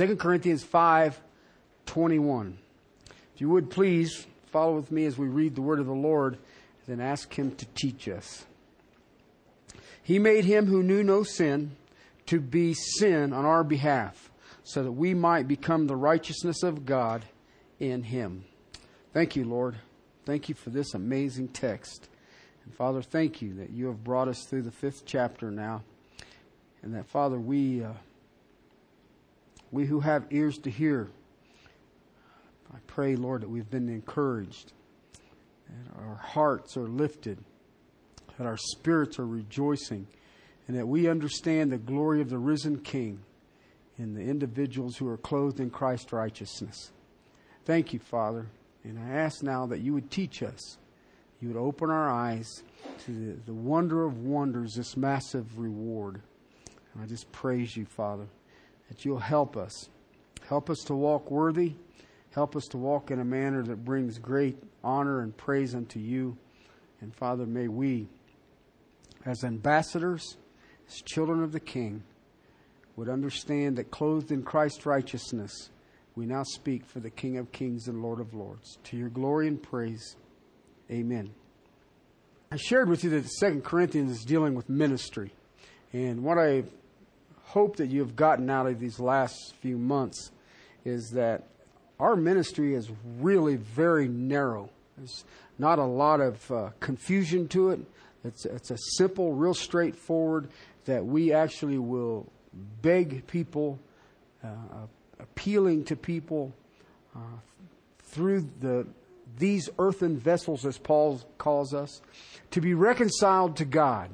2 Corinthians 5 21. If you would please follow with me as we read the word of the Lord, then ask Him to teach us. He made Him who knew no sin to be sin on our behalf, so that we might become the righteousness of God in Him. Thank you, Lord. Thank you for this amazing text. And Father, thank you that you have brought us through the fifth chapter now. And that, Father, we, uh, we who have ears to hear, I pray, Lord, that we've been encouraged, that our hearts are lifted, that our spirits are rejoicing, and that we understand the glory of the risen King in the individuals who are clothed in Christ's righteousness. Thank you, Father. And I ask now that you would teach us, you would open our eyes to the, the wonder of wonders, this massive reward. And I just praise you, Father, that you'll help us. Help us to walk worthy. Help us to walk in a manner that brings great honor and praise unto you. And Father, may we, as ambassadors, as children of the King, would understand that clothed in Christ's righteousness, we now speak for the King of Kings and Lord of Lords. To your glory and praise. Amen. I shared with you that Second Corinthians is dealing with ministry. And what I hope that you have gotten out of these last few months is that our ministry is really very narrow. There's not a lot of uh, confusion to it. It's, it's a simple, real straightforward that we actually will beg people, uh, appealing to people uh, through the these earthen vessels, as Paul calls us, to be reconciled to God.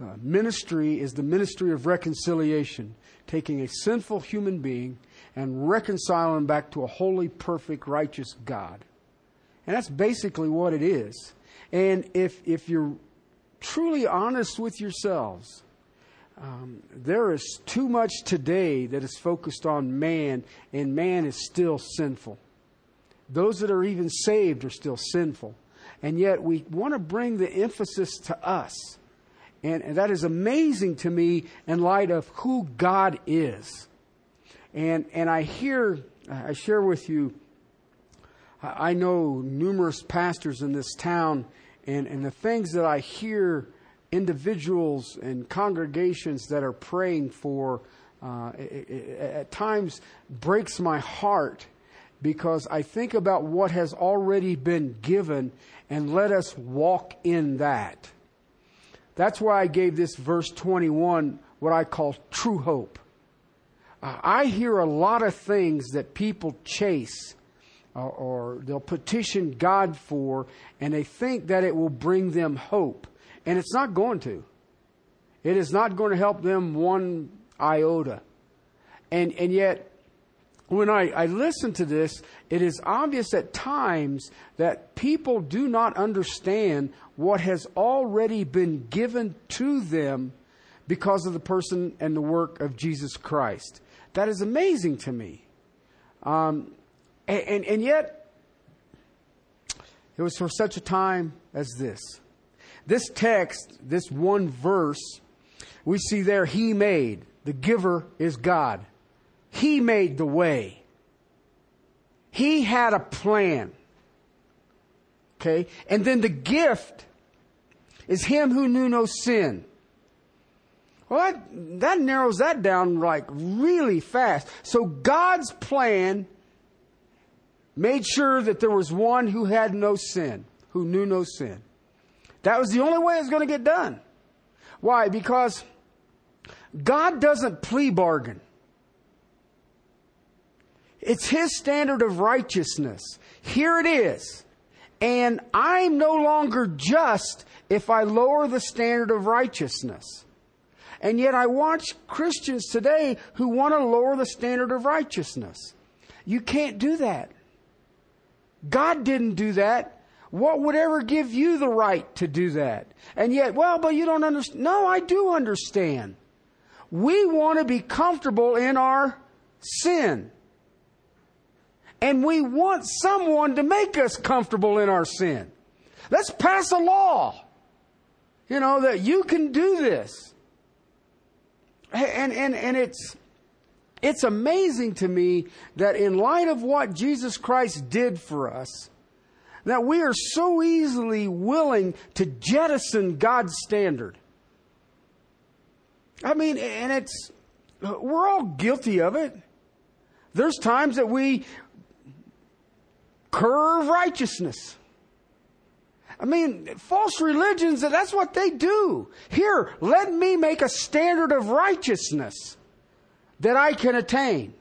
Uh, ministry is the ministry of reconciliation, taking a sinful human being and reconciling back to a holy, perfect, righteous God. And that's basically what it is. And if, if you're truly honest with yourselves, um, there is too much today that is focused on man, and man is still sinful. Those that are even saved are still sinful. And yet we want to bring the emphasis to us. And, and that is amazing to me in light of who God is. And, and I hear, I share with you, I know numerous pastors in this town, and, and the things that I hear individuals and congregations that are praying for uh, it, it, at times breaks my heart because I think about what has already been given and let us walk in that. That's why I gave this verse 21 what I call true hope. Uh, I hear a lot of things that people chase uh, or they'll petition God for, and they think that it will bring them hope. And it's not going to. It is not going to help them one iota. And, and yet, when I, I listen to this, it is obvious at times that people do not understand what has already been given to them because of the person and the work of Jesus Christ. That is amazing to me. Um, and, and, and yet, it was for such a time as this. This text, this one verse, we see there, He made. The giver is God. He made the way. He had a plan. Okay? And then the gift is Him who knew no sin. Well, that, that narrows that down like really fast. So God's plan made sure that there was one who had no sin, who knew no sin. That was the only way it was going to get done. Why? Because God doesn't plea bargain. It's His standard of righteousness. Here it is. And I'm no longer just if I lower the standard of righteousness. And yet I watch Christians today who want to lower the standard of righteousness. You can't do that. God didn't do that. What would ever give you the right to do that? And yet, well, but you don't understand. No, I do understand. We want to be comfortable in our sin. And we want someone to make us comfortable in our sin. Let's pass a law. You know, that you can do this. And, and, and it's, It's amazing to me that in light of what Jesus Christ did for us, that we are so easily willing to jettison God's standard. I mean, and it's, we're all guilty of it. There's times that we curve righteousness. I mean, false religions, that's what they do. Here, let me make a standard of righteousness that I can attain.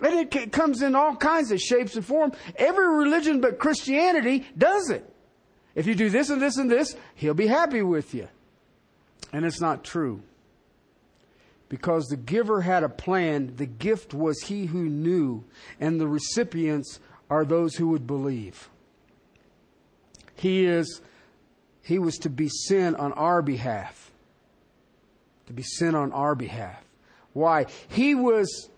And it comes in all kinds of shapes and forms. Every religion but Christianity does it. If you do this and this and this, he'll be happy with you. And it's not true. Because the giver had a plan, the gift was he who knew, and the recipients are those who would believe. He is, he was to be sin on our behalf. To be sin on our behalf. Why? He was,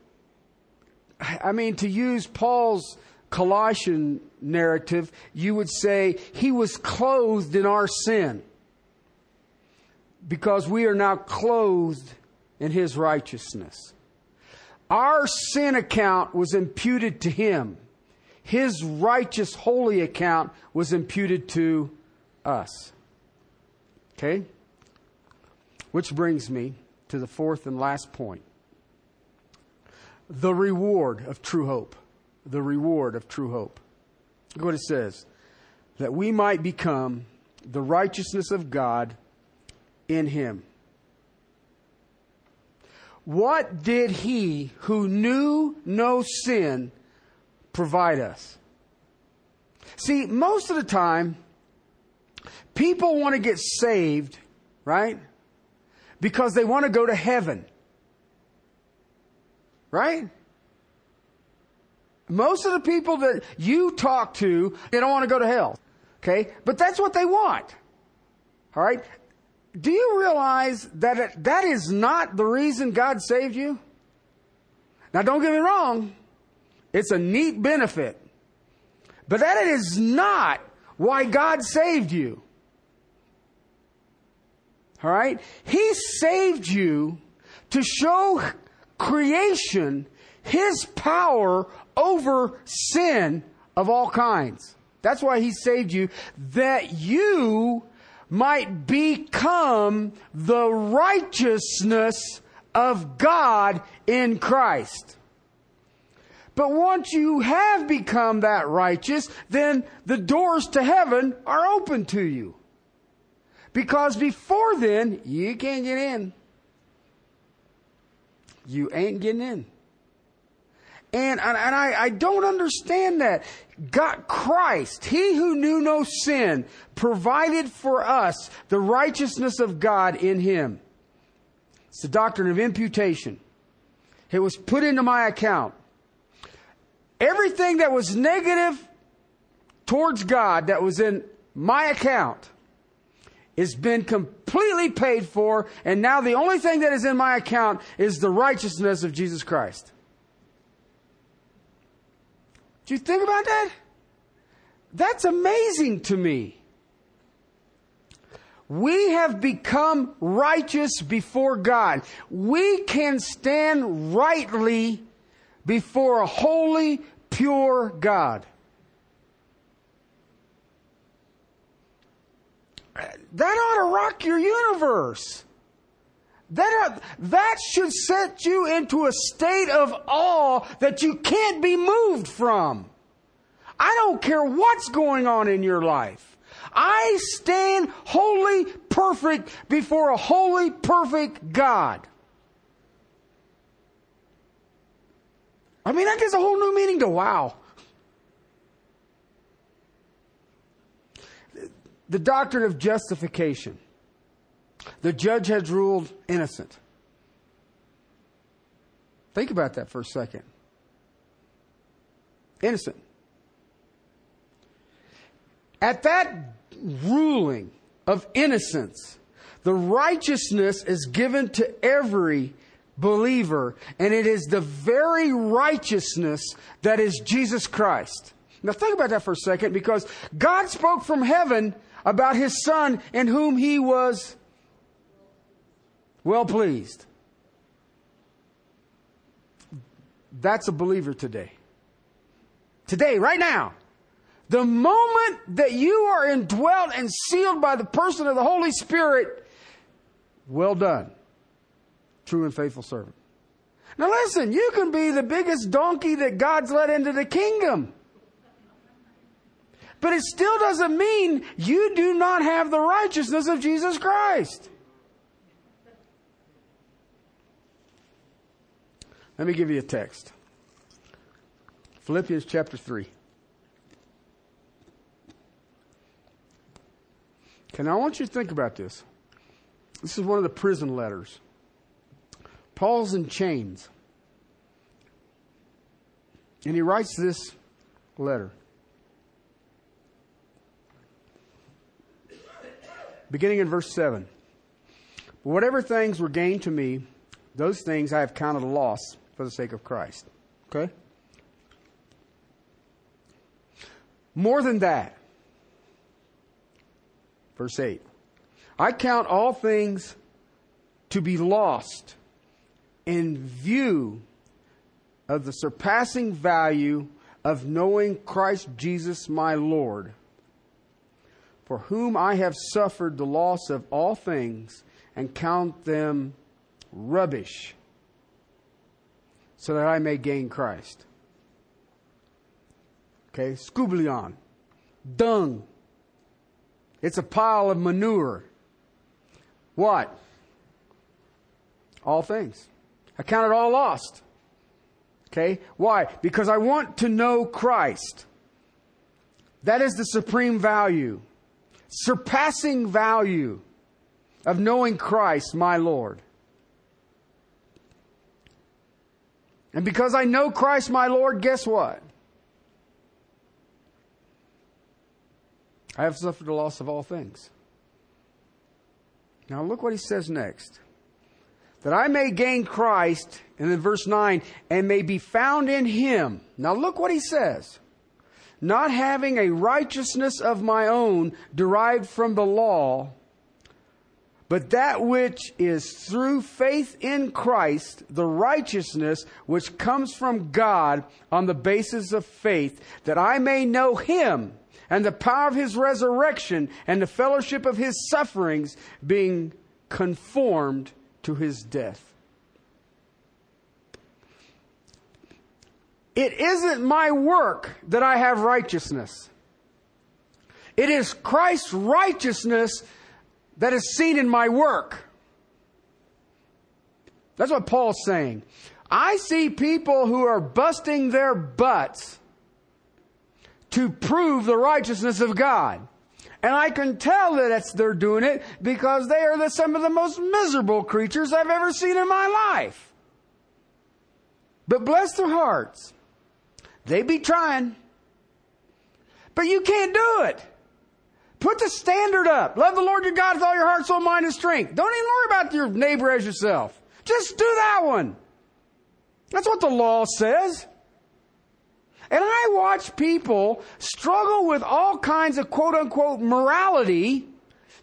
I mean, to use Paul's Colossian narrative, you would say he was clothed in our sin. Because we are now clothed in his righteousness. Our sin account was imputed to him his righteous, holy account was imputed to us. Okay? Which brings me to the fourth and last point the reward of true hope. The reward of true hope. Look what it says that we might become the righteousness of God in Him. What did He who knew no sin provide us. See, most of the time, people want to get saved, right? Because they want to go to heaven. Right? Most of the people that you talk to, they don't want to go to hell. Okay? But that's what they want. All right? Do you realize that it, that is not the reason God saved you? Now don't get me wrong. It's a neat benefit. But that is not why God saved you. All right? He saved you to show creation His power over sin of all kinds. That's why He saved you, that you might become the righteousness of God in Christ. But once you have become that righteous, then the doors to heaven are open to you. Because before then, you can't get in. You ain't getting in. And, and I, I don't understand that. God, Christ, He who knew no sin, provided for us the righteousness of God in Him. It's the doctrine of imputation. It was put into my account everything that was negative towards God that was in my account has been completely paid for, and now the only thing that is in my account is the righteousness of Jesus Christ. Do you think about that? That's amazing to me. We have become righteous before God. We can stand rightly before a holy, pure God. That ought to rock your universe. That, that should set you into a state of awe that you can't be moved from. I don't care what's going on in your life. I stand holy, perfect before a holy, perfect God. I mean, that gives a whole new meaning to wow. The doctrine of justification. The judge has ruled innocent. Think about that for a second. Innocent. At that ruling of innocence, the righteousness is given to every believer, and it is the very righteousness that is Jesus Christ. Now think about that for a second because God spoke from heaven about his son in whom he was well pleased. that's a believer today. Today, right now. The moment that you are indwelt and sealed by the person of the Holy Spirit, well done, true and faithful servant. Now listen, you can be the biggest donkey that God's let into the kingdom. But it still doesn't mean you do not have the righteousness of Jesus Christ. Let me give you a text. Philippians chapter 3. Okay, now I want you to think about this. This is one of the prison letters. Paul's in chains. And he writes this letter. Beginning in verse 7. Whatever things were gained to me, those things I have counted a loss for the sake of Christ. Okay? More than that, verse 8 I count all things to be lost in view of the surpassing value of knowing Christ Jesus my Lord, for whom I have suffered the loss of all things and count them rubbish, so that I may gain Christ. Okay, skubalon, dung. It's a pile of manure. What? All things. I count it all lost. Okay? Why? Because I want to know Christ. That is the supreme value, surpassing value of knowing Christ, my Lord. And because I know Christ, my Lord, guess what? I have suffered the loss of all things. Now look what he says next. That I may gain Christ, and then verse 9, and may be found in him. Now look what he says. Not having a righteousness of my own derived from the law, but that which is through faith in Christ, the righteousness which comes from God on the basis of faith, that I may know him and the power of his resurrection and the fellowship of his sufferings, being conformed to his death. It isn't my work that I have righteousness. It is Christ's righteousness that is seen in my work. That's what Paul's saying. I see people who are busting their butts to prove the righteousness of God. And I can tell that they're doing it because they are the, some of the most miserable creatures I've ever seen in my life. But bless their hearts. They be trying. But you can't do it. Put the standard up. Love the Lord your God with all your heart, soul, mind, and strength. Don't even worry about your neighbor as yourself. Just do that one. That's what the law says. And I watch people struggle with all kinds of quote unquote morality,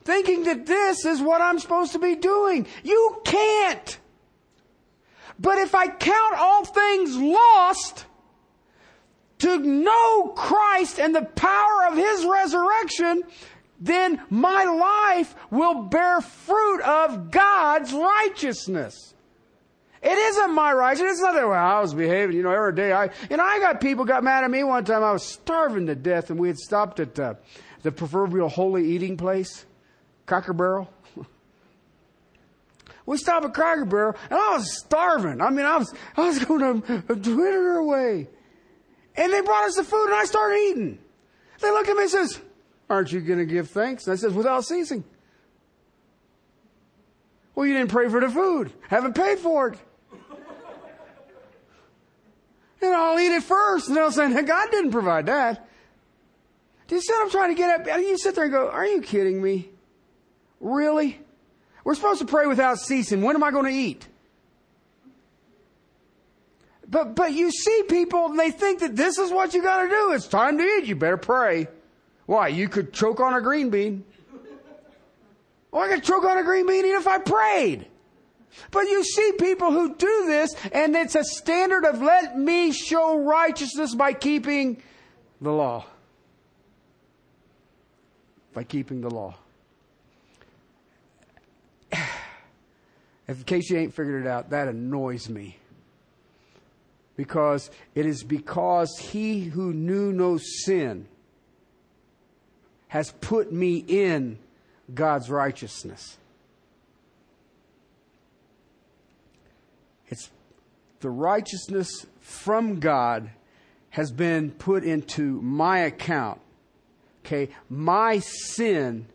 thinking that this is what I'm supposed to be doing. You can't. But if I count all things lost to know Christ and the power of His resurrection, then my life will bear fruit of God's righteousness. It isn't my righteousness. It's not that well, I was behaving, you know, every day. I, you know, I got people got mad at me one time. I was starving to death and we had stopped at uh, the proverbial holy eating place, Cracker Barrel. we stopped at Cracker Barrel and I was starving. I mean, I was, I was going to dwindle away. And they brought us the food and I started eating. They look at me and says, aren't you going to give thanks? And I says, without ceasing. Well, you didn't pray for the food. Haven't paid for it. And I'll eat it first. And I'll say, God didn't provide that. Do you see what I'm trying to get at? You sit there and go, are you kidding me? Really? We're supposed to pray without ceasing. When am I going to eat? But, but you see people and they think that this is what you gotta do. It's time to eat. You better pray. Why? You could choke on a green bean. Well, I could choke on a green bean even if I prayed. But you see people who do this, and it's a standard of let me show righteousness by keeping the law. By keeping the law. In case you ain't figured it out, that annoys me. Because it is because he who knew no sin has put me in God's righteousness. It's the righteousness from God has been put into my account. Okay, my sin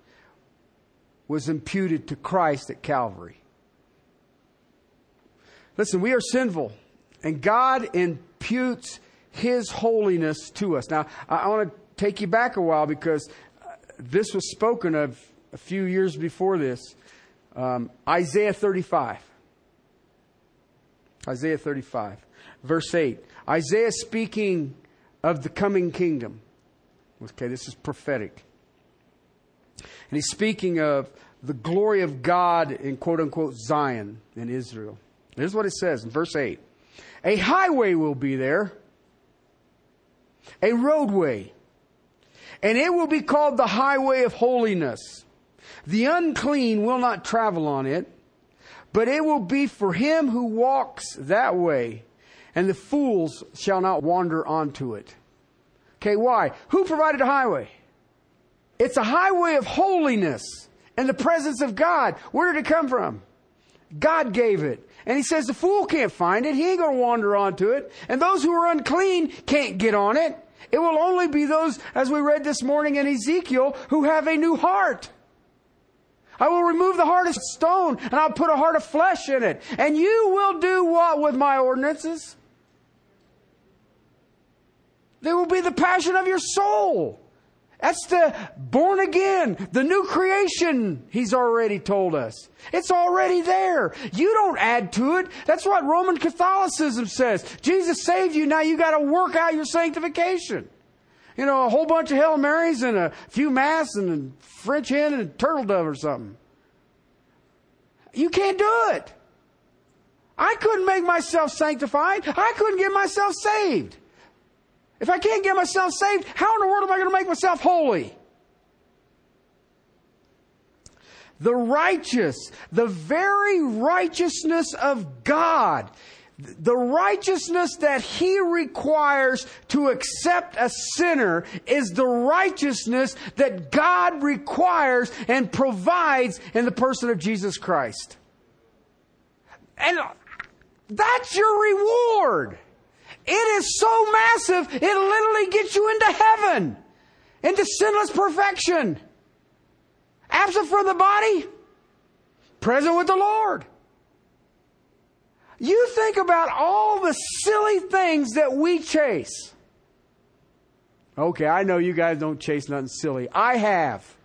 was imputed to Christ at Calvary. Listen, we are sinful, and God imputes His holiness to us. Now, I want to take you back a while because uh, this was spoken of a few years before this. Um, Isaiah 35. Isaiah 35, verse 8. Isaiah speaking of the coming kingdom. Okay, this is prophetic. And he's speaking of the glory of God in quote unquote Zion in Israel. Here's what it says in verse 8 A highway will be there, a roadway, and it will be called the highway of holiness. The unclean will not travel on it, but it will be for him who walks that way, and the fools shall not wander onto it. Okay, why? Who provided a highway? It's a highway of holiness and the presence of God. Where did it come from? God gave it. And he says the fool can't find it. He ain't going to wander onto it. And those who are unclean can't get on it. It will only be those, as we read this morning in Ezekiel, who have a new heart. I will remove the heart of stone and I'll put a heart of flesh in it. And you will do what with my ordinances? They will be the passion of your soul. That's the born again, the new creation, he's already told us. It's already there. You don't add to it. That's what Roman Catholicism says. Jesus saved you, now you gotta work out your sanctification. You know, a whole bunch of Hail Marys and a few Mass and a French hen and a turtle dove or something. You can't do it. I couldn't make myself sanctified. I couldn't get myself saved. If I can't get myself saved, how in the world am I going to make myself holy? The righteous, the very righteousness of God, the righteousness that He requires to accept a sinner is the righteousness that God requires and provides in the person of Jesus Christ. And that's your reward. It is so massive, it literally gets you into heaven, into sinless perfection. Absent from the body, present with the Lord. You think about all the silly things that we chase. Okay, I know you guys don't chase nothing silly. I have.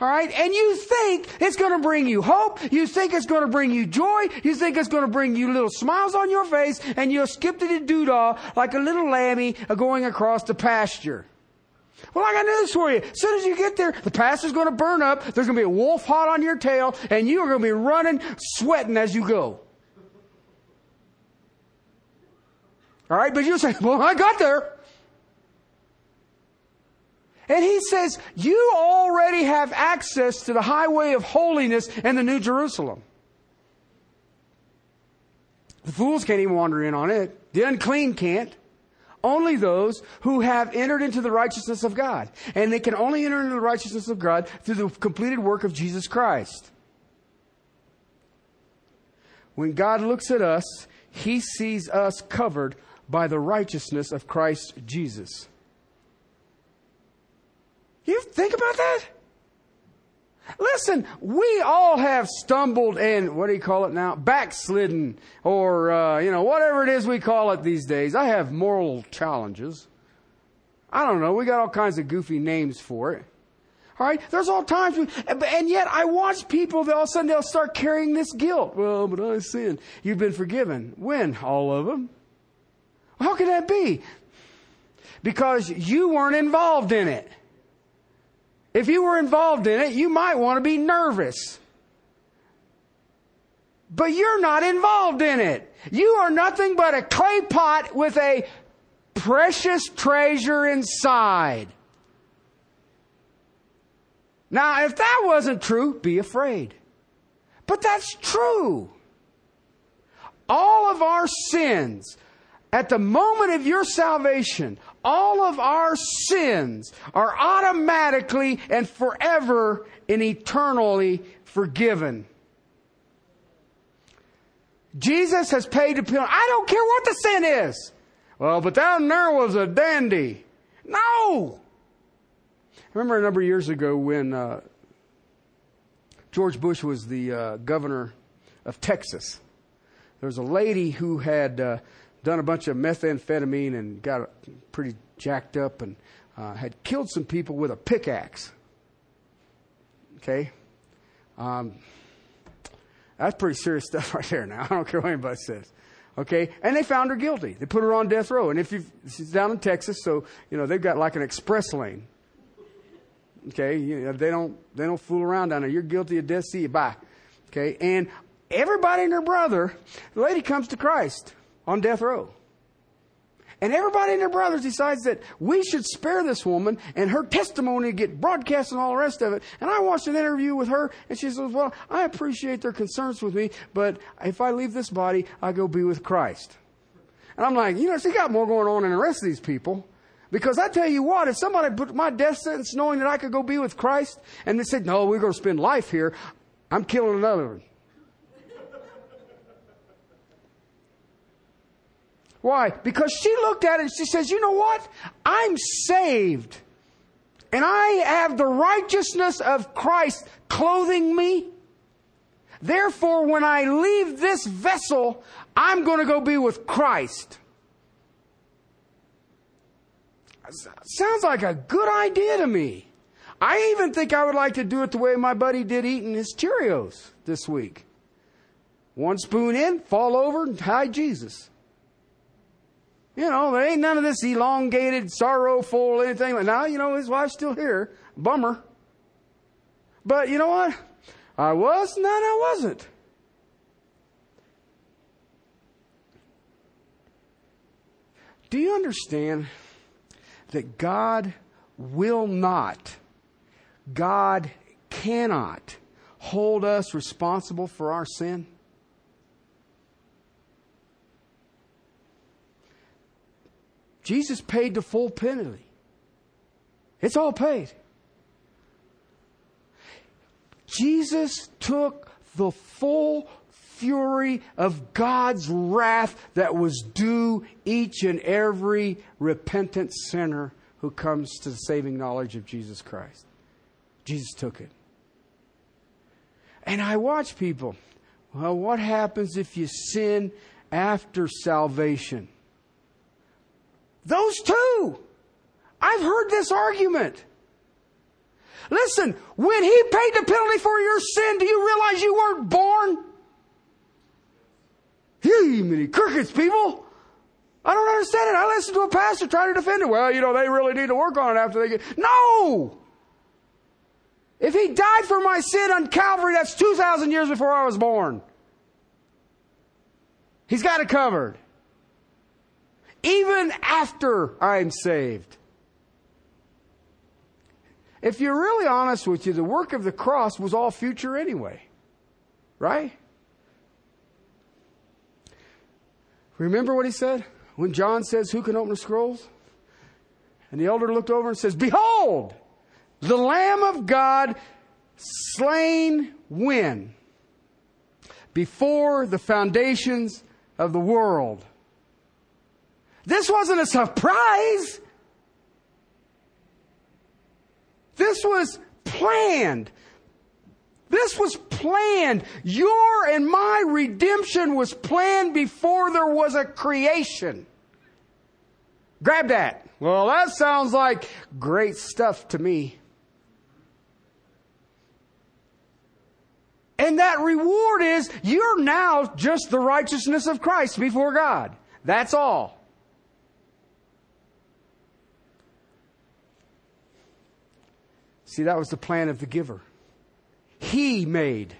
All right? And you think it's going to bring you hope. You think it's going to bring you joy. You think it's going to bring you little smiles on your face and you'll skip to the doodah like a little lammy going across the pasture. Well, I got news for you. As soon as you get there, the pasture's going to burn up. There's going to be a wolf hot on your tail and you are going to be running, sweating as you go. All right? But you say, well, I got there. And he says, You already have access to the highway of holiness and the New Jerusalem. The fools can't even wander in on it. The unclean can't. Only those who have entered into the righteousness of God. And they can only enter into the righteousness of God through the completed work of Jesus Christ. When God looks at us, he sees us covered by the righteousness of Christ Jesus. You think about that? Listen, we all have stumbled and what do you call it now? Backslidden or, uh, you know, whatever it is we call it these days. I have moral challenges. I don't know. We got all kinds of goofy names for it. All right. There's all times, we, and yet I watch people that all of a sudden they'll start carrying this guilt. Well, but I sinned. You've been forgiven. When? All of them. How could that be? Because you weren't involved in it. If you were involved in it, you might want to be nervous. but you're not involved in it. You are nothing but a clay pot with a precious treasure inside. Now, if that wasn't true, be afraid. But that's true. All of our sins, at the moment of your salvation, all of our sins are automatically and forever and eternally forgiven. Jesus has paid the penalty. I don't care what the sin is. Well, but down there was a dandy. No! I remember a number of years ago when uh, George Bush was the uh, governor of Texas. There was a lady who had uh, done a bunch of methamphetamine and got pretty jacked up and uh, had killed some people with a pickaxe. Okay? Um, that's pretty serious stuff right there now. I don't care what anybody says. Okay? And they found her guilty. They put her on death row. And if you, she's down in Texas, so, you know, they've got like an express lane. Okay? You know, they don't, they don't fool around down there. You're guilty of death, see you, bye. Okay? And everybody and their brother, the lady comes to Christ on death row. And everybody and their brothers decides that we should spare this woman and her testimony get broadcast and all the rest of it. And I watched an interview with her and she says, well, I appreciate their concerns with me, but if I leave this body, I go be with Christ. And I'm like, you know, she got more going on than the rest of these people. Because I tell you what, if somebody put my death sentence knowing that I could go be with Christ and they said, no, we're going to spend life here, I'm killing another one. Why? Because she looked at it and she says, you know what? I'm saved. And I have the righteousness of Christ clothing me. Therefore, when I leave this vessel, I'm going to go be with Christ. Sounds like a good idea to me. I even think I would like to do it the way my buddy did eating his Cheerios this week. One spoon in, fall over, and hide Jesus. You know, there ain't none of this elongated, sorrowful, anything like now, you know, his wife's still here. Bummer. But you know what? I was, and then I wasn't. Do you understand that God will not, God cannot hold us responsible for our sin? Jesus paid the full penalty. It's all paid. Jesus took the full fury of God's wrath that was due each and every repentant sinner who comes to the saving knowledge of Jesus Christ. Jesus took it. And I watch people. Well, what happens if you sin after salvation? Those two. I've heard this argument. Listen, when he paid the penalty for your sin, do you realize you weren't born? He many crickets, people. I don't understand it. I listened to a pastor try to defend it. Well, you know, they really need to work on it after they get. No! If he died for my sin on Calvary, that's 2,000 years before I was born. He's got it covered even after I'm saved. If you're really honest with you, the work of the cross was all future anyway. Right? Remember what he said? When John says, Who can open the scrolls? And the elder looked over and says, Behold, the Lamb of God slain when? Before the foundations of the world. This wasn't a surprise. This was planned. This was planned. Your and my redemption was planned before there was a creation. Grab that. Well, that sounds like great stuff to me. And that reward is you're now just the righteousness of Christ before God. That's all. See, that was the plan of the giver. He made.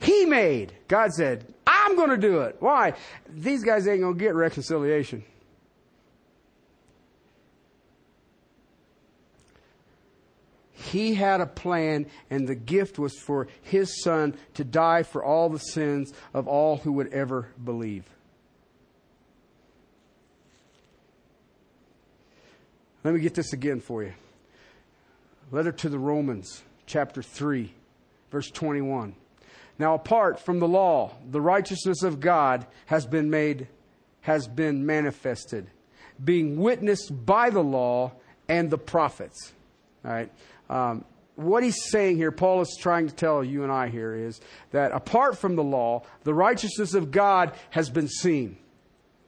he made. God said, I'm going to do it. Why? These guys ain't going to get reconciliation. He had a plan, and the gift was for his son to die for all the sins of all who would ever believe. Let me get this again for you. Letter to the Romans, chapter 3, verse 21. Now, apart from the law, the righteousness of God has been made, has been manifested, being witnessed by the law and the prophets. All right. Um, what he's saying here, Paul is trying to tell you and I here, is that apart from the law, the righteousness of God has been seen.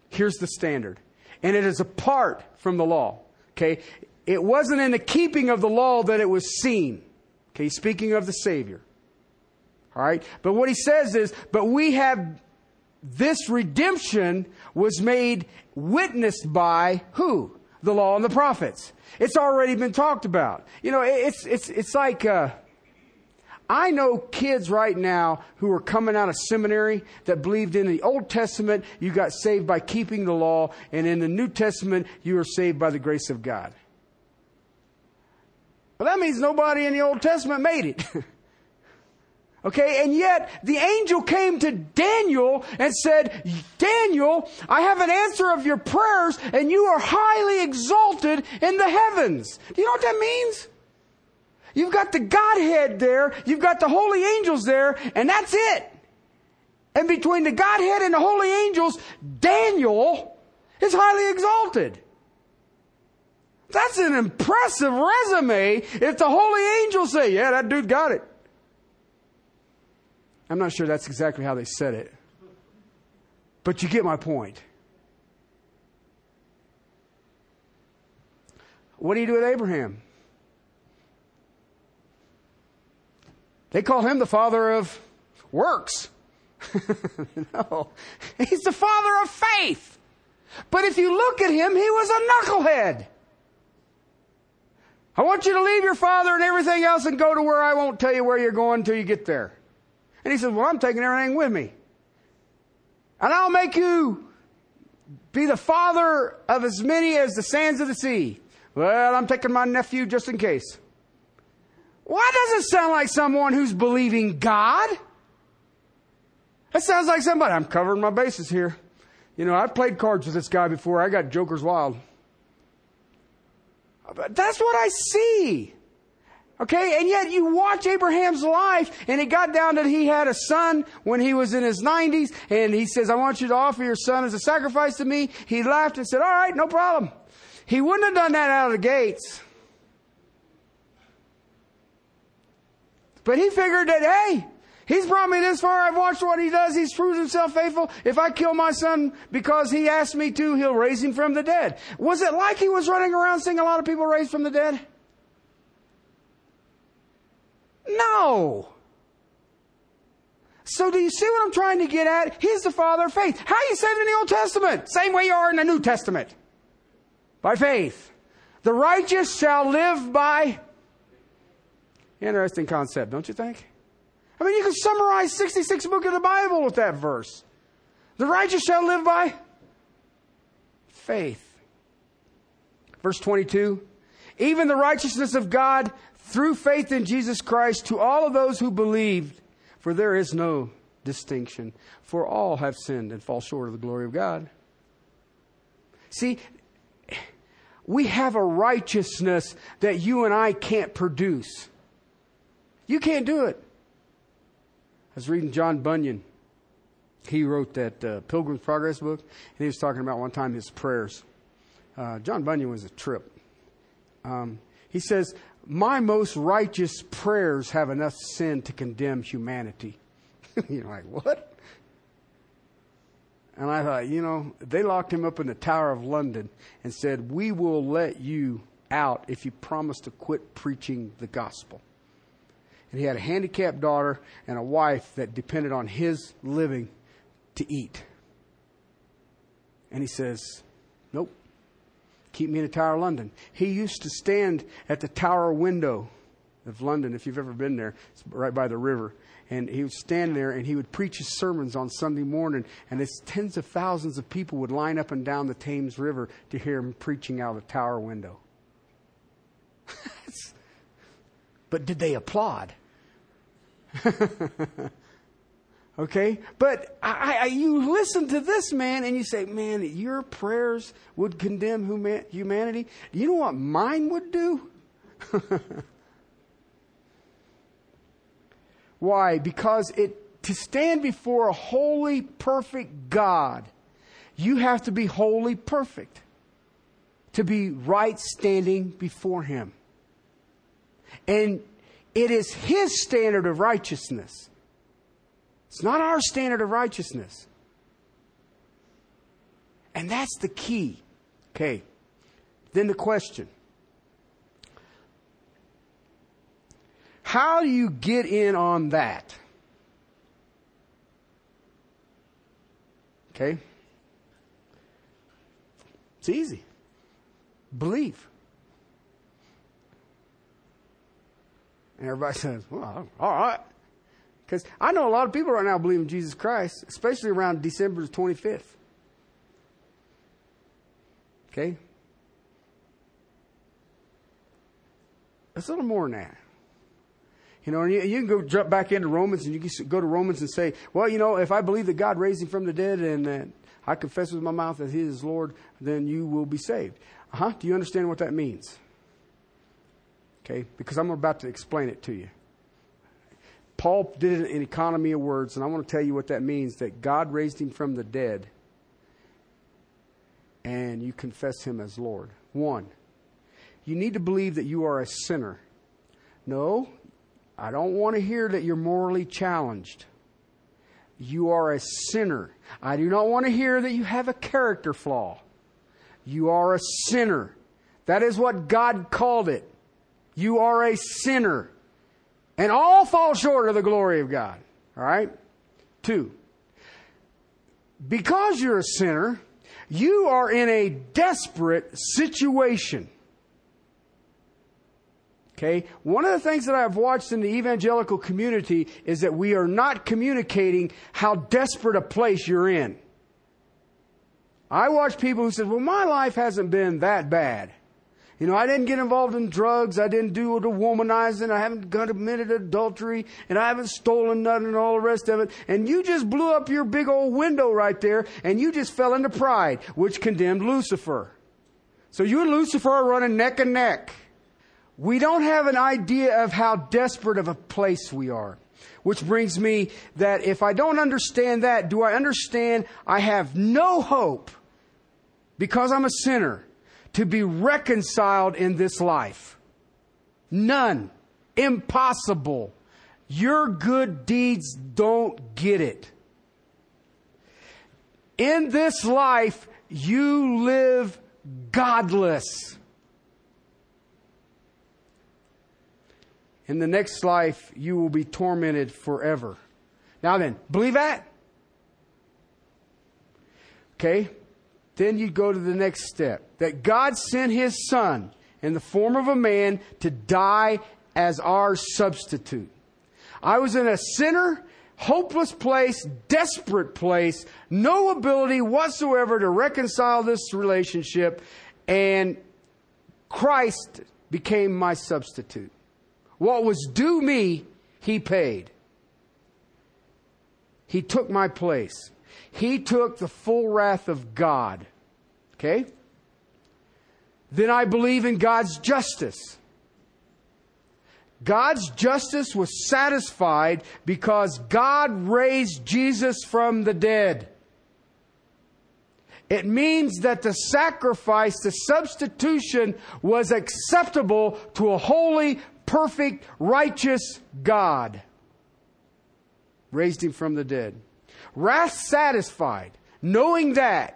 Here's the standard. And it is apart from the law. Okay? It wasn't in the keeping of the law that it was seen. Okay, speaking of the Savior. All right? But what he says is, but we have this redemption was made witnessed by who? The law and the prophets. It's already been talked about. You know, it's it's it's like uh, I know kids right now who are coming out of seminary that believed in the Old Testament you got saved by keeping the law, and in the New Testament you are saved by the grace of God. Well, that means nobody in the Old Testament made it. Okay, and yet the angel came to Daniel and said, Daniel, I have an answer of your prayers and you are highly exalted in the heavens. Do you know what that means? You've got the Godhead there, you've got the holy angels there, and that's it. And between the Godhead and the holy angels, Daniel is highly exalted. That's an impressive resume if the holy angels say, yeah, that dude got it. I'm not sure that's exactly how they said it. But you get my point. What do you do with Abraham? They call him the father of works. no, he's the father of faith. But if you look at him, he was a knucklehead. I want you to leave your father and everything else and go to where I won't tell you where you're going until you get there. And he says, Well, I'm taking everything with me. And I'll make you be the father of as many as the sands of the sea. Well, I'm taking my nephew just in case. Why does it sound like someone who's believing God? That sounds like somebody, I'm covering my bases here. You know, I've played cards with this guy before. I got Joker's Wild. That's what I see. Okay, and yet you watch Abraham's life, and it got down that he had a son when he was in his 90s, and he says, I want you to offer your son as a sacrifice to me. He laughed and said, All right, no problem. He wouldn't have done that out of the gates. But he figured that, hey, he's brought me this far. I've watched what he does. He's proved himself faithful. If I kill my son because he asked me to, he'll raise him from the dead. Was it like he was running around seeing a lot of people raised from the dead? No. So do you see what I'm trying to get at? He's the father of faith. How are you saved in the Old Testament? Same way you are in the New Testament. By faith. The righteous shall live by. Interesting concept, don't you think? I mean, you can summarize 66 book of the Bible with that verse. The righteous shall live by faith. Verse 22. Even the righteousness of God through faith in Jesus Christ to all of those who believed, for there is no distinction, for all have sinned and fall short of the glory of God. See, we have a righteousness that you and I can't produce. You can't do it. I was reading John Bunyan. He wrote that uh, Pilgrim's Progress book, and he was talking about one time his prayers. Uh, John Bunyan was a trip. Um, he says, my most righteous prayers have enough sin to condemn humanity. You're like, what? And I thought, you know, they locked him up in the Tower of London and said, We will let you out if you promise to quit preaching the gospel. And he had a handicapped daughter and a wife that depended on his living to eat. And he says, Nope keep me in the Tower of London. He used to stand at the tower window of London, if you've ever been there. It's right by the river. And he would stand there and he would preach his sermons on Sunday morning, and it's tens of thousands of people would line up and down the Thames River to hear him preaching out of the tower window. but did they applaud? okay? But I, I, you listen to this man and you say, man, your prayers would condemn humanity. Do you know what mine would do? Why? Because it, to stand before a holy, perfect God, you have to be wholly perfect to be right standing before Him. And it is His standard of righteousness. It's not our standard of righteousness. And that's the key. Okay. Then the question How do you get in on that? Okay? It's easy. Believe. And everybody says, well, all right. Because I know a lot of people right now believe in Jesus Christ, especially around December the 25th. Okay? It's a little more than that. You know, and you, you, can go jump back into Romans and you can go to Romans and say, well, you know, if I believe that God raised him from the dead and that I confess with my mouth that he is Lord, then you will be saved. Uh huh. Do you understand what that means? Okay, because I'm about to explain it to you. Paul did it in economy of words, and I want to tell you what that means that God raised him from the dead and you confess him as Lord. One, you need to believe that you are a sinner. No, I don't want to hear that you're morally challenged. You are a sinner. I do not want to hear that you have a character flaw. You are a sinner. That is what God called it. You are a sinner. And all fall short of the glory of God. All right? Two. Because you're a sinner, you are in a desperate situation. Okay? One of the things that I've watched in the evangelical community is that we are not communicating how desperate a place you're in. I watch people who say, well, my life hasn't been that bad. You know, I didn't get involved in drugs. I didn't do the womanizing. I haven't committed adultery and I haven't stolen nothing and all the rest of it. And you just blew up your big old window right there and you just fell into pride, which condemned Lucifer. So you and Lucifer are running neck and neck we don't have an idea of how desperate of a place we are. Which brings me that if I don't understand that, do I understand I have no hope because I'm a sinner to be reconciled in this life? None. Impossible. Your good deeds don't get it. In this life, you live godless. in the next life you will be tormented forever. Now then, believe that? Okay? Then you go to the next step that God sent his son in the form of a man to die as our substitute. I was in a sinner, hopeless place, desperate place, no ability whatsoever to reconcile this relationship, and Christ became my substitute. What was due me, he paid. He took my place. He took the full wrath of God. Okay? Then I believe in God's justice. God's justice was satisfied because God raised Jesus from the dead. It means that the sacrifice, the substitution was acceptable to a holy, perfect, righteous God raised him from the dead. Wrath satisfied, knowing that,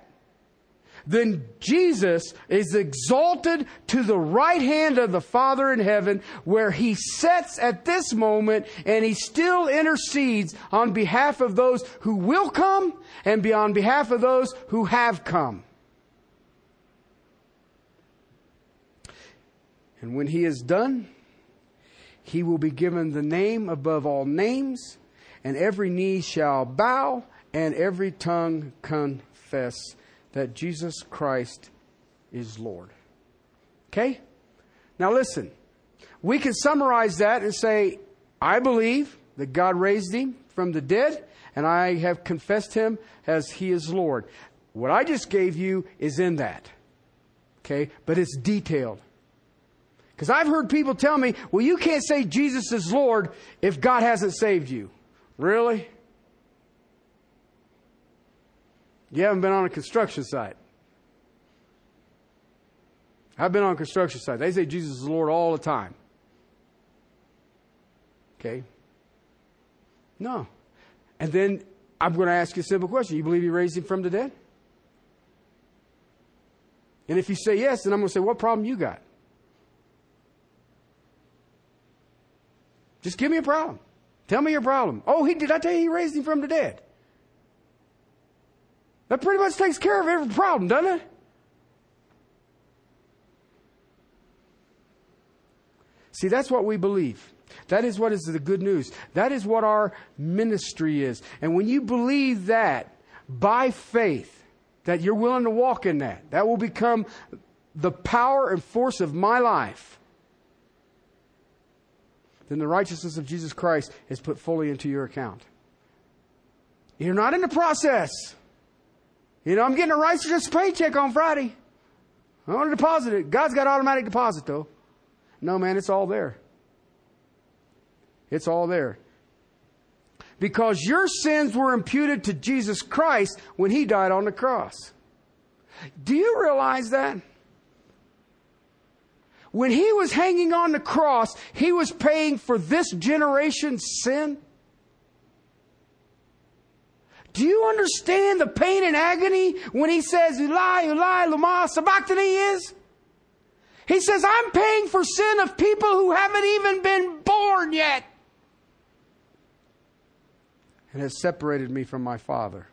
then Jesus is exalted to the right hand of the Father in heaven, where he sits at this moment and he still intercedes on behalf of those who will come and on behalf of those who have come. And when he is done, he will be given the name above all names, and every knee shall bow, and every tongue confess that Jesus Christ is Lord. Okay? Now listen. We can summarize that and say, I believe that God raised him from the dead, and I have confessed him as he is Lord. What I just gave you is in that. Okay? But it's detailed. Because I've heard people tell me, well, you can't say Jesus is Lord if God hasn't saved you. Really? You haven't been on a construction site. I've been on construction site. They say Jesus is Lord all the time. Okay? No. And then I'm going to ask you a simple question. You believe he raised him from the dead? And if you say yes, then I'm going to say, what problem you got? Just give me a problem. Tell me your problem. Oh, he did I tell you he raised him from the dead? That pretty much takes care of every problem, doesn't it? See, that's what we believe. That is what is the good news. That is what our ministry is. And when you believe that by faith, that you're willing to walk in that, that will become the power and force of my life then the righteousness of Jesus Christ is put fully into your account. You're not in the process. You know, I'm getting a righteous paycheck on Friday. I want to deposit it. God's got automatic deposit though. No, man, it's all there. It's all there. Because your sins were imputed to Jesus Christ when he died on the cross. Do you realize that? When he was hanging on the cross, he was paying for this generation's sin. Do you understand the pain and agony when he says, Eli, Eli, lama sabachthani is? He says, I'm paying for sin of people who haven't even been born yet. And has separated me from my Father.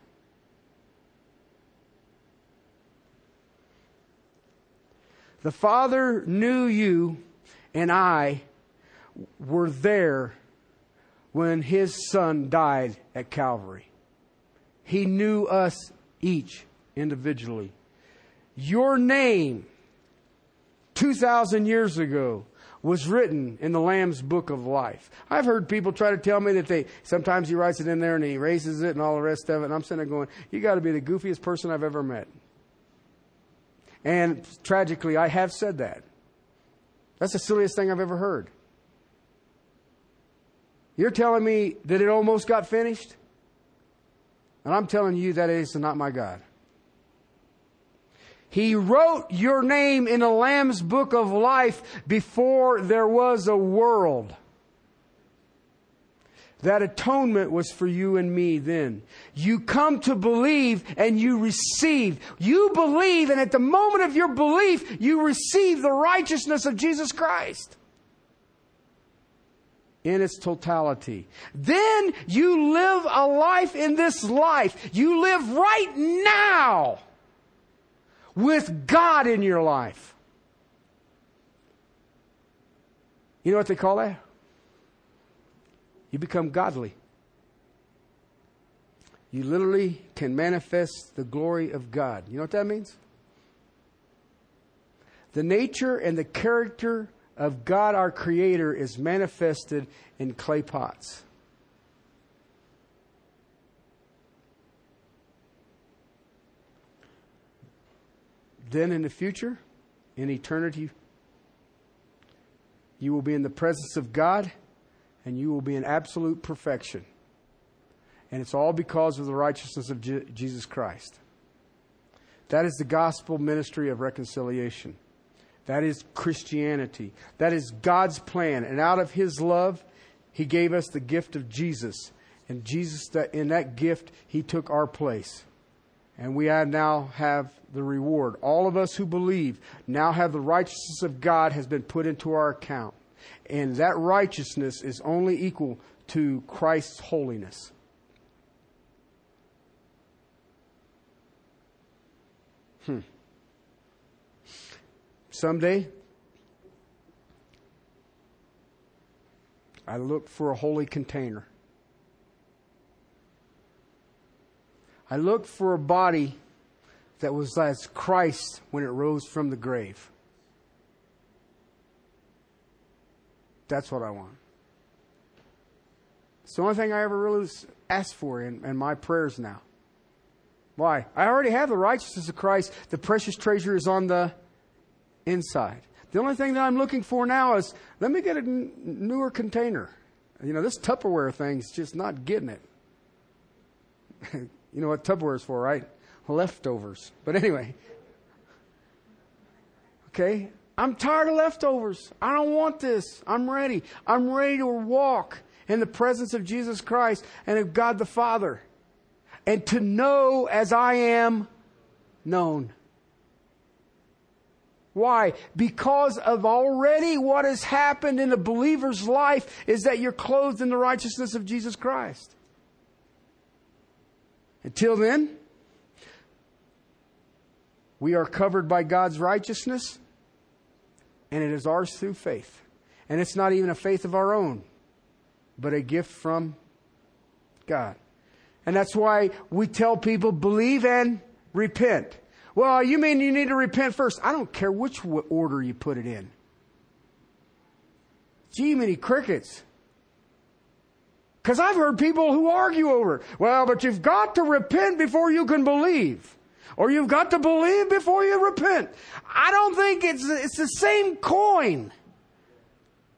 The Father knew you and I were there when His Son died at Calvary. He knew us each individually. Your name, 2,000 years ago, was written in the Lamb's book of life. I've heard people try to tell me that they, sometimes he writes it in there and he erases it and all the rest of it. And I'm sitting there going, you got to be the goofiest person I've ever met. And tragically, I have said that. That's the silliest thing I've ever heard. You're telling me that it almost got finished? And I'm telling you that is not my God. He wrote your name in the Lamb's book of life before there was a world. That atonement was for you and me then. You come to believe and you receive. You believe, and at the moment of your belief, you receive the righteousness of Jesus Christ in its totality. Then you live a life in this life. You live right now with God in your life. You know what they call that? You become godly. You literally can manifest the glory of God. You know what that means? The nature and the character of God, our Creator, is manifested in clay pots. Then in the future, in eternity, you will be in the presence of God and you will be in absolute perfection. And it's all because of the righteousness of Je- Jesus Christ. That is the gospel ministry of reconciliation. That is Christianity. That is God's plan. And out of His love, He gave us the gift of Jesus. And Jesus, in that gift, He took our place. And we now have the reward. All of us who believe now have the righteousness of God has been put into our account. And that righteousness is only equal to Christ's holiness. Hmm. Someday, I looked for a holy container. I looked for a body that was as Christ when it rose from the grave. That's what I want. It's the only thing I ever really asked for in, in my prayers now. Why? I already have the righteousness of Christ. The precious treasure is on the inside. The only thing that I'm looking for now is let me get a n- newer container. You know, this Tupperware thing's just not getting it. you know what Tupperware is for, right? Leftovers. But anyway. Okay? I'm tired of leftovers. I don't want this. I'm ready. I'm ready to walk in the presence of Jesus Christ and of God the Father. And to know as I am known. Why? Because of already what has happened in a believer's life is that you're clothed in the righteousness of Jesus Christ. Until then, we are covered by God's righteousness, and it is ours through faith. And it's not even a faith of our own, but a gift from God. And that's why we tell people believe and repent. Well, you mean you need to repent first? I don't care which order you put it in. Jiminy Crickets. Because I've heard people who argue over. Well, but you've got to repent before you can believe. Or you've got to believe before you repent. I don't think it's, it's the same coin.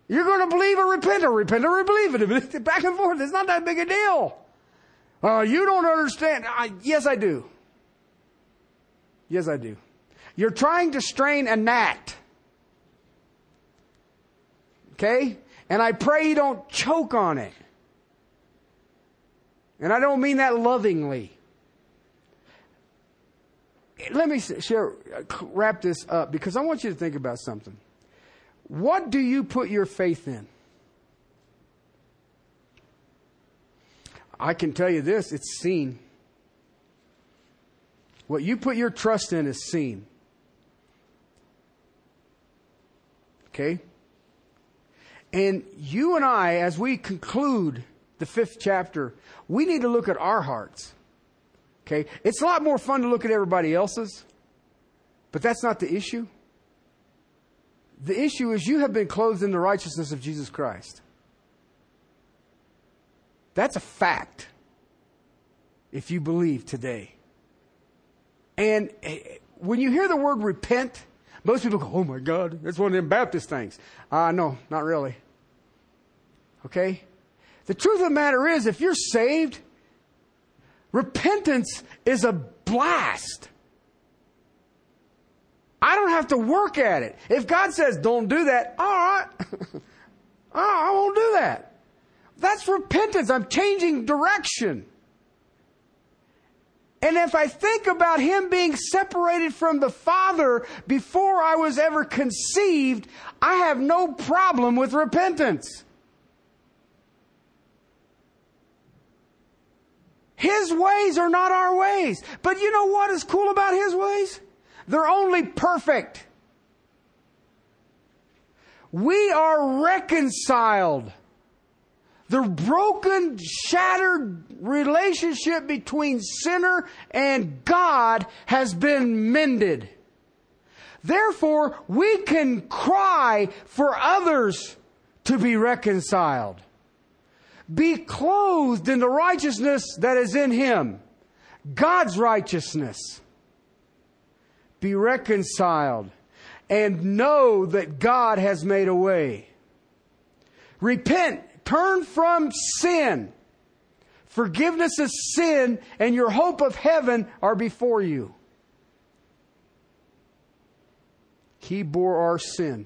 You're going to believe or repent or repent or believe it. Back and forth. It's not that big a deal. Uh, you don't understand. I, yes, I do. Yes, I do. You're trying to strain a gnat. Okay? And I pray you don't choke on it. And I don't mean that lovingly. Let me share, wrap this up because I want you to think about something. What do you put your faith in? I can tell you this it's seen. What you put your trust in is seen. Okay? And you and I, as we conclude the fifth chapter, we need to look at our hearts. Okay? It's a lot more fun to look at everybody else's, but that's not the issue. The issue is you have been clothed in the righteousness of Jesus Christ. That's a fact if you believe today. And eh, when you hear the word repent, most people go, oh my God, that's one of them Baptist things. Uh, no, not really. Okay? The truth of the matter is, if you're saved, repentance is a blast. I don't have to work at it. If God says, don't do that, all right. oh, I won't do that. That's repentance. I'm changing direction. And if I think about him being separated from the Father before I was ever conceived, I have no problem with repentance. His ways are not our ways. But you know what is cool about His ways? They're only perfect. We are reconciled. The broken, shattered relationship between sinner and God has been mended. Therefore, we can cry for others to be reconciled. Be clothed in the righteousness that is in Him, God's righteousness. Be reconciled and know that God has made a way. Repent, turn from sin. Forgiveness of sin and your hope of heaven are before you. He bore our sin.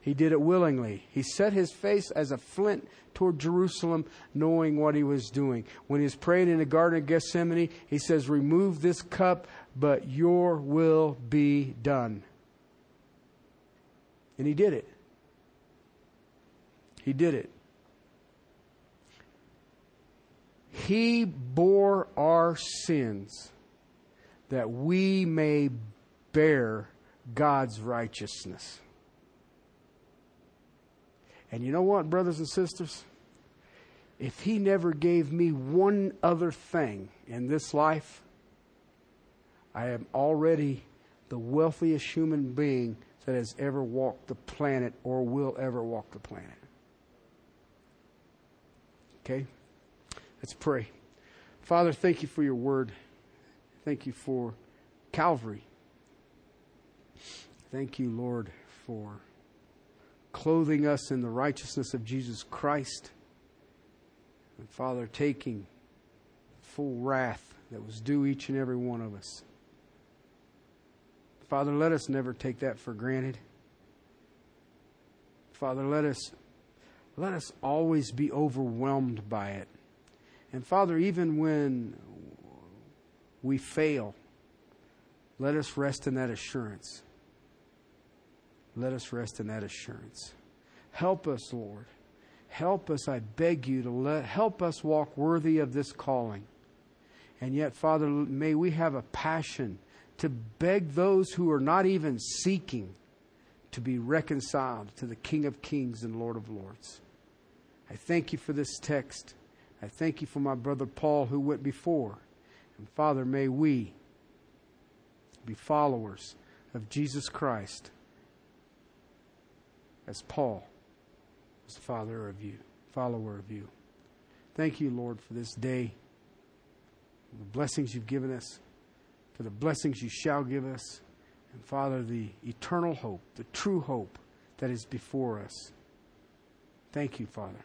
He did it willingly. He set his face as a flint toward Jerusalem, knowing what he was doing. When he was praying in the Garden of Gethsemane, he says, Remove this cup, but your will be done. And he did it. He did it. He bore our sins that we may bear God's righteousness. And you know what, brothers and sisters? If He never gave me one other thing in this life, I am already the wealthiest human being that has ever walked the planet or will ever walk the planet. Okay? Let's pray. Father, thank you for your word. Thank you for Calvary. Thank you, Lord, for clothing us in the righteousness of Jesus Christ. And Father, taking full wrath that was due each and every one of us. Father, let us never take that for granted. Father, let us let us always be overwhelmed by it. And Father, even when we fail, let us rest in that assurance. Let us rest in that assurance. Help us, Lord. Help us, I beg you, to let, help us walk worthy of this calling. And yet, Father, may we have a passion to beg those who are not even seeking to be reconciled to the King of Kings and Lord of Lords. I thank you for this text. I thank you for my brother Paul who went before. And Father, may we be followers of Jesus Christ as Paul was the father of you, follower of you. Thank you, Lord, for this day, the blessings you've given us for the blessings you shall give us. And Father, the eternal hope, the true hope that is before us. Thank you, Father.